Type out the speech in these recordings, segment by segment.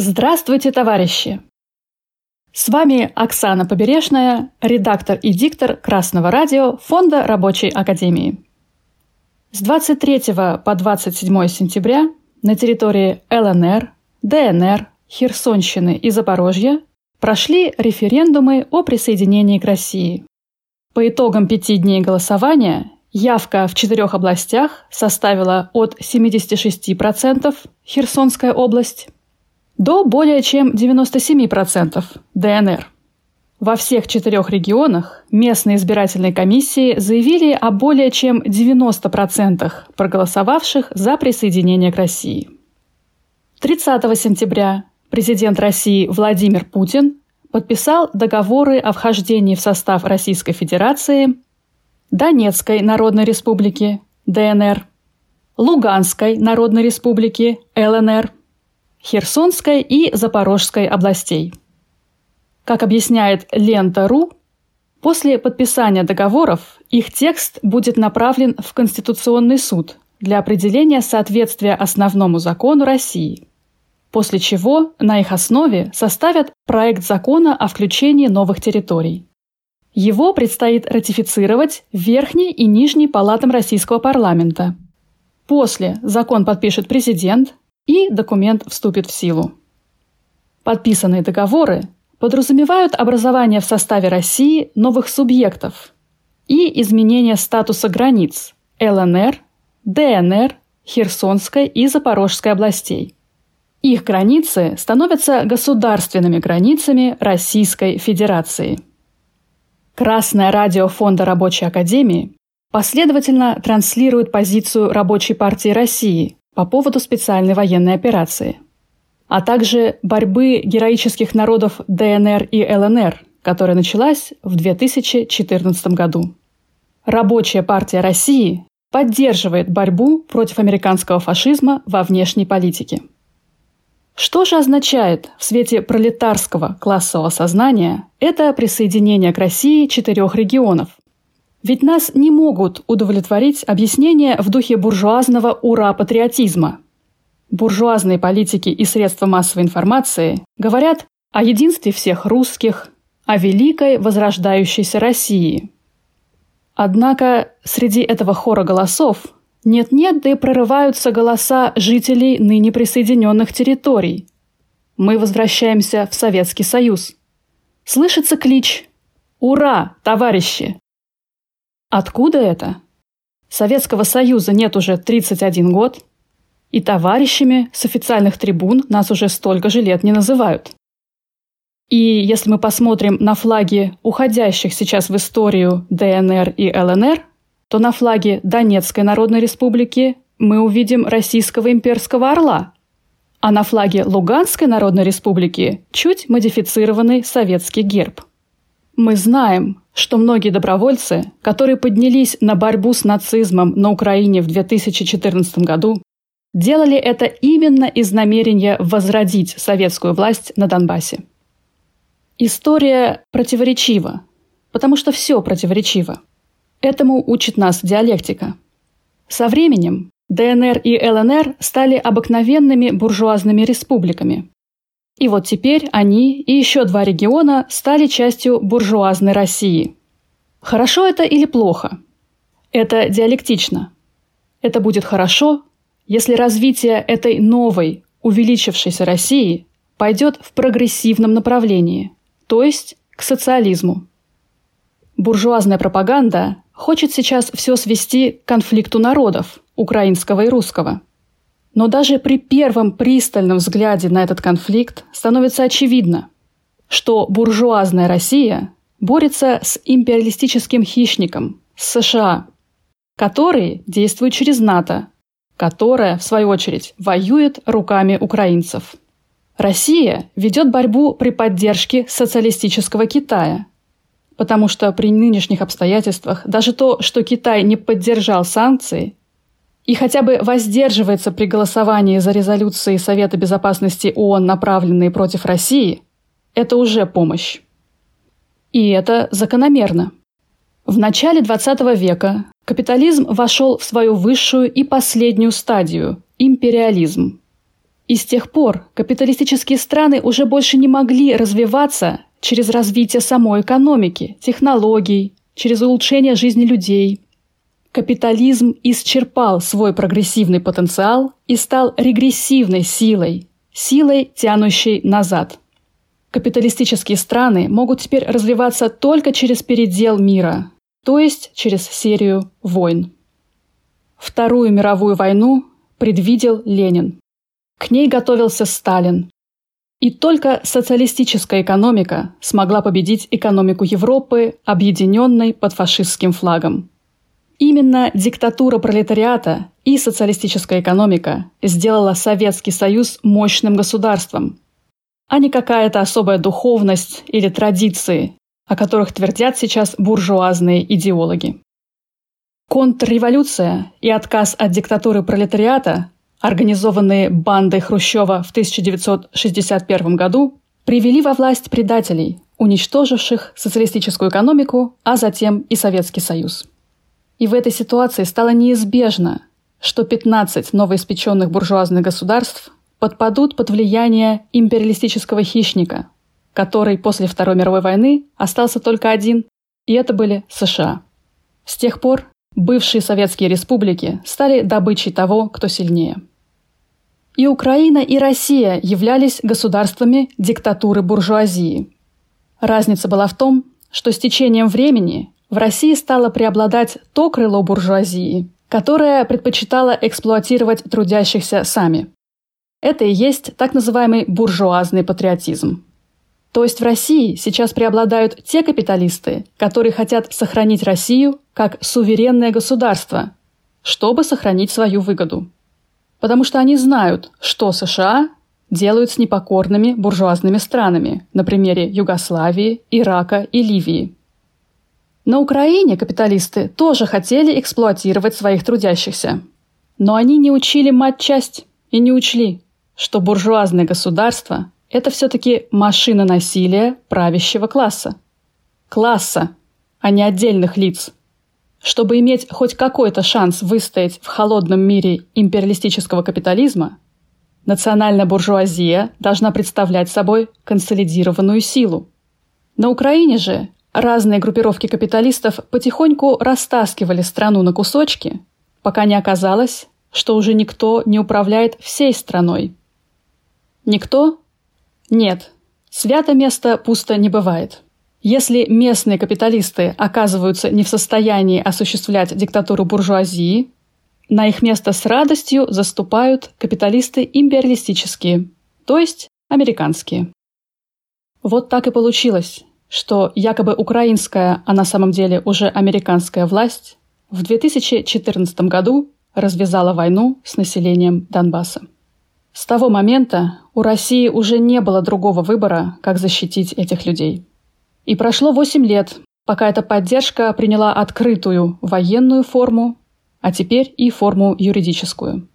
Здравствуйте, товарищи! С вами Оксана Побережная, редактор и диктор Красного радио Фонда Рабочей Академии. С 23 по 27 сентября на территории ЛНР, ДНР, Херсонщины и Запорожья прошли референдумы о присоединении к России. По итогам пяти дней голосования явка в четырех областях составила от 76% Херсонская область, до более чем 97% ДНР. Во всех четырех регионах местные избирательные комиссии заявили о более чем 90% проголосовавших за присоединение к России. 30 сентября президент России Владимир Путин подписал договоры о вхождении в состав Российской Федерации Донецкой Народной Республики, ДНР, Луганской Народной Республики, ЛНР – Херсонской и Запорожской областей. Как объясняет Лента.ру, после подписания договоров их текст будет направлен в Конституционный суд для определения соответствия основному закону России, после чего на их основе составят проект закона о включении новых территорий. Его предстоит ратифицировать Верхней и Нижней палатам Российского парламента. После закон подпишет президент, и документ вступит в силу. Подписанные договоры подразумевают образование в составе России новых субъектов и изменение статуса границ ЛНР, ДНР, Херсонской и Запорожской областей. Их границы становятся государственными границами Российской Федерации. Красное радио Фонда Рабочей Академии последовательно транслирует позицию Рабочей партии России по поводу специальной военной операции, а также борьбы героических народов ДНР и ЛНР, которая началась в 2014 году. Рабочая партия России поддерживает борьбу против американского фашизма во внешней политике. Что же означает в свете пролетарского классового сознания это присоединение к России четырех регионов, ведь нас не могут удовлетворить объяснения в духе буржуазного ура-патриотизма. Буржуазные политики и средства массовой информации говорят о единстве всех русских, о великой возрождающейся России. Однако среди этого хора голосов нет-нет, да и прорываются голоса жителей ныне присоединенных территорий. Мы возвращаемся в Советский Союз. Слышится клич «Ура, товарищи!» Откуда это? Советского Союза нет уже 31 год, и товарищами с официальных трибун нас уже столько же лет не называют. И если мы посмотрим на флаги уходящих сейчас в историю ДНР и ЛНР, то на флаге Донецкой Народной Республики мы увидим российского имперского орла, а на флаге Луганской Народной Республики чуть модифицированный советский герб. Мы знаем, что многие добровольцы, которые поднялись на борьбу с нацизмом на Украине в 2014 году, делали это именно из намерения возродить советскую власть на Донбассе. История противоречива, потому что все противоречиво. Этому учит нас диалектика. Со временем ДНР и ЛНР стали обыкновенными буржуазными республиками. И вот теперь они и еще два региона стали частью буржуазной России. Хорошо это или плохо? Это диалектично. Это будет хорошо, если развитие этой новой, увеличившейся России пойдет в прогрессивном направлении, то есть к социализму. Буржуазная пропаганда хочет сейчас все свести к конфликту народов, украинского и русского. Но даже при первом пристальном взгляде на этот конфликт становится очевидно, что буржуазная Россия борется с империалистическим хищником, с США, который действует через НАТО, которая, в свою очередь, воюет руками украинцев. Россия ведет борьбу при поддержке социалистического Китая, потому что при нынешних обстоятельствах даже то, что Китай не поддержал санкции и хотя бы воздерживается при голосовании за резолюции Совета Безопасности ООН, направленные против России, это уже помощь. И это закономерно. В начале XX века капитализм вошел в свою высшую и последнюю стадию – империализм. И с тех пор капиталистические страны уже больше не могли развиваться через развитие самой экономики, технологий, через улучшение жизни людей. Капитализм исчерпал свой прогрессивный потенциал и стал регрессивной силой, силой, тянущей назад. Капиталистические страны могут теперь развиваться только через передел мира, то есть через серию войн. Вторую мировую войну предвидел Ленин. К ней готовился Сталин. И только социалистическая экономика смогла победить экономику Европы, объединенной под фашистским флагом. Именно диктатура пролетариата и социалистическая экономика сделала Советский Союз мощным государством, а не какая-то особая духовность или традиции, о которых твердят сейчас буржуазные идеологи. Контрреволюция и отказ от диктатуры пролетариата, организованные бандой Хрущева в 1961 году, привели во власть предателей, уничтоживших социалистическую экономику, а затем и Советский Союз. И в этой ситуации стало неизбежно, что 15 новоиспеченных буржуазных государств подпадут под влияние империалистического хищника, который после Второй мировой войны остался только один, и это были США. С тех пор бывшие советские республики стали добычей того, кто сильнее. И Украина, и Россия являлись государствами диктатуры буржуазии. Разница была в том, что с течением времени в России стало преобладать то крыло буржуазии, которое предпочитало эксплуатировать трудящихся сами. Это и есть так называемый буржуазный патриотизм. То есть в России сейчас преобладают те капиталисты, которые хотят сохранить Россию как суверенное государство, чтобы сохранить свою выгоду. Потому что они знают, что США делают с непокорными буржуазными странами на примере Югославии, Ирака и Ливии – на Украине капиталисты тоже хотели эксплуатировать своих трудящихся. Но они не учили мать-часть и не учли, что буржуазное государство – это все-таки машина насилия правящего класса. Класса, а не отдельных лиц. Чтобы иметь хоть какой-то шанс выстоять в холодном мире империалистического капитализма, национальная буржуазия должна представлять собой консолидированную силу. На Украине же Разные группировки капиталистов потихоньку растаскивали страну на кусочки, пока не оказалось, что уже никто не управляет всей страной. Никто? Нет. Свято место пусто не бывает. Если местные капиталисты оказываются не в состоянии осуществлять диктатуру буржуазии, на их место с радостью заступают капиталисты империалистические, то есть американские. Вот так и получилось, что якобы украинская, а на самом деле уже американская власть в 2014 году развязала войну с населением Донбасса. С того момента у России уже не было другого выбора, как защитить этих людей. И прошло 8 лет, пока эта поддержка приняла открытую военную форму, а теперь и форму юридическую.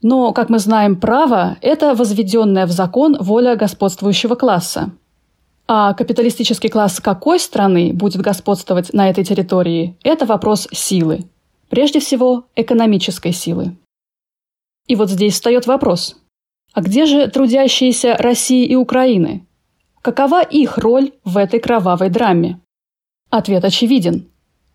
Но, как мы знаем, право – это возведенная в закон воля господствующего класса, а капиталистический класс какой страны будет господствовать на этой территории – это вопрос силы. Прежде всего, экономической силы. И вот здесь встает вопрос. А где же трудящиеся России и Украины? Какова их роль в этой кровавой драме? Ответ очевиден.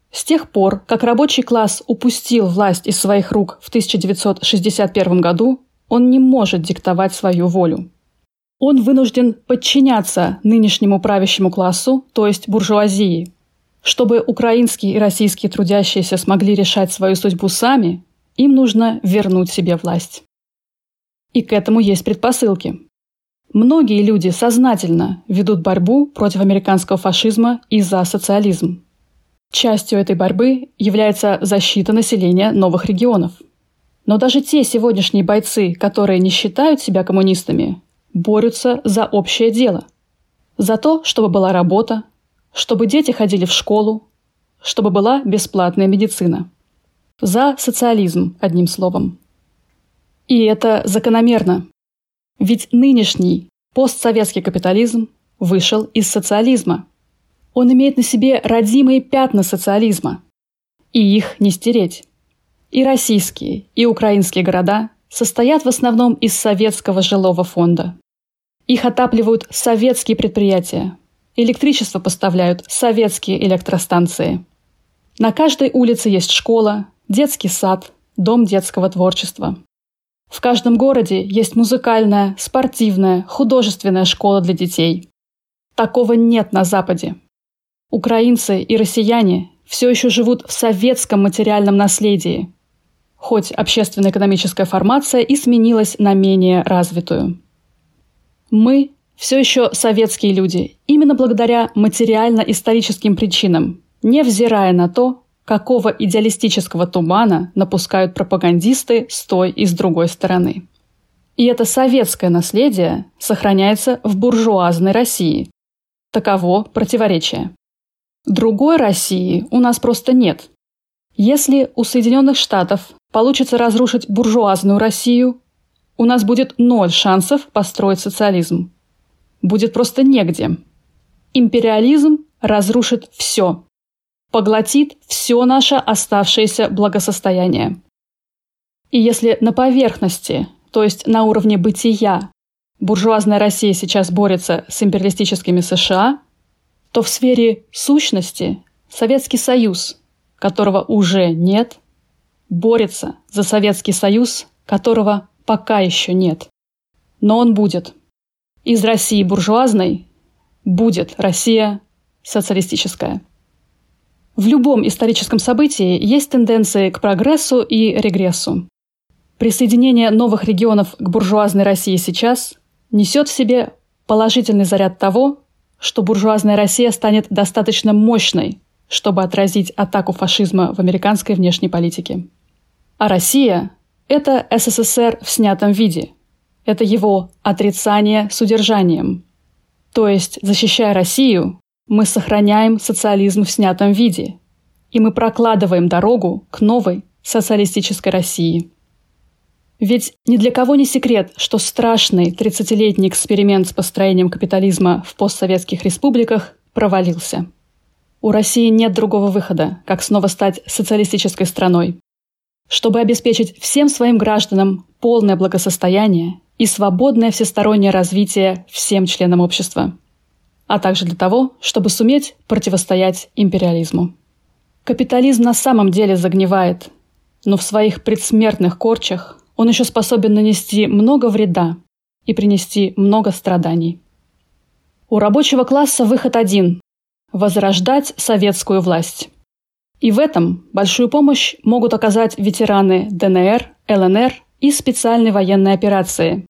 С тех пор, как рабочий класс упустил власть из своих рук в 1961 году, он не может диктовать свою волю. Он вынужден подчиняться нынешнему правящему классу, то есть буржуазии. Чтобы украинские и российские трудящиеся смогли решать свою судьбу сами, им нужно вернуть себе власть. И к этому есть предпосылки. Многие люди сознательно ведут борьбу против американского фашизма и за социализм. Частью этой борьбы является защита населения новых регионов. Но даже те сегодняшние бойцы, которые не считают себя коммунистами, борются за общее дело. За то, чтобы была работа, чтобы дети ходили в школу, чтобы была бесплатная медицина. За социализм, одним словом. И это закономерно. Ведь нынешний постсоветский капитализм вышел из социализма. Он имеет на себе родимые пятна социализма. И их не стереть. И российские, и украинские города состоят в основном из советского жилого фонда. Их отапливают советские предприятия. Электричество поставляют советские электростанции. На каждой улице есть школа, детский сад, дом детского творчества. В каждом городе есть музыкальная, спортивная, художественная школа для детей. Такого нет на Западе. Украинцы и россияне все еще живут в советском материальном наследии, хоть общественно-экономическая формация и сменилась на менее развитую. Мы все еще советские люди, именно благодаря материально-историческим причинам, невзирая на то, какого идеалистического тумана напускают пропагандисты с той и с другой стороны. И это советское наследие сохраняется в буржуазной России. Таково противоречие. Другой России у нас просто нет. Если у Соединенных Штатов получится разрушить буржуазную Россию, у нас будет ноль шансов построить социализм. Будет просто негде. Империализм разрушит все. Поглотит все наше оставшееся благосостояние. И если на поверхности, то есть на уровне бытия, буржуазная Россия сейчас борется с империалистическими США, то в сфере сущности Советский Союз, которого уже нет, борется за Советский Союз, которого пока еще нет. Но он будет. Из России буржуазной будет Россия социалистическая. В любом историческом событии есть тенденции к прогрессу и регрессу. Присоединение новых регионов к буржуазной России сейчас несет в себе положительный заряд того, что буржуазная Россия станет достаточно мощной, чтобы отразить атаку фашизма в американской внешней политике. А Россия – это СССР в снятом виде. Это его отрицание с удержанием. То есть, защищая Россию, мы сохраняем социализм в снятом виде, и мы прокладываем дорогу к новой социалистической России. Ведь ни для кого не секрет, что страшный 30-летний эксперимент с построением капитализма в постсоветских республиках провалился. У России нет другого выхода, как снова стать социалистической страной. Чтобы обеспечить всем своим гражданам полное благосостояние и свободное всестороннее развитие всем членам общества, а также для того, чтобы суметь противостоять империализму. Капитализм на самом деле загнивает, но в своих предсмертных корчах он еще способен нанести много вреда и принести много страданий. У рабочего класса выход один – возрождать советскую власть. И в этом большую помощь могут оказать ветераны ДНР, ЛНР и специальной военной операции,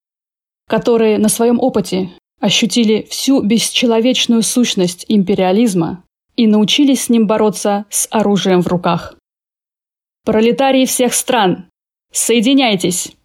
которые на своем опыте ощутили всю бесчеловечную сущность империализма и научились с ним бороться с оружием в руках. Пролетарии всех стран, Соединяйтесь!